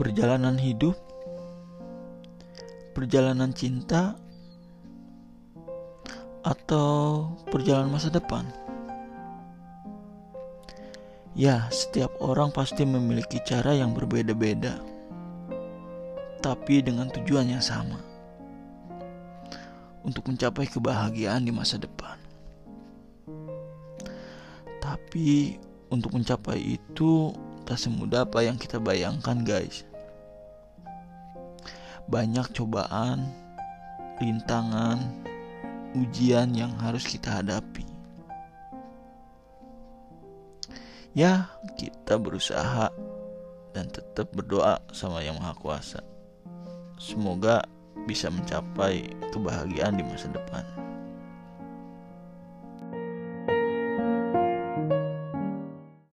perjalanan hidup, perjalanan cinta, atau perjalanan masa depan. Ya, setiap orang pasti memiliki cara yang berbeda-beda, tapi dengan tujuan yang sama untuk mencapai kebahagiaan di masa depan. Tapi untuk mencapai itu tak semudah apa yang kita bayangkan, guys. Banyak cobaan, rintangan, ujian yang harus kita hadapi. Ya, kita berusaha dan tetap berdoa sama Yang Maha Kuasa. Semoga bisa mencapai kebahagiaan di masa depan.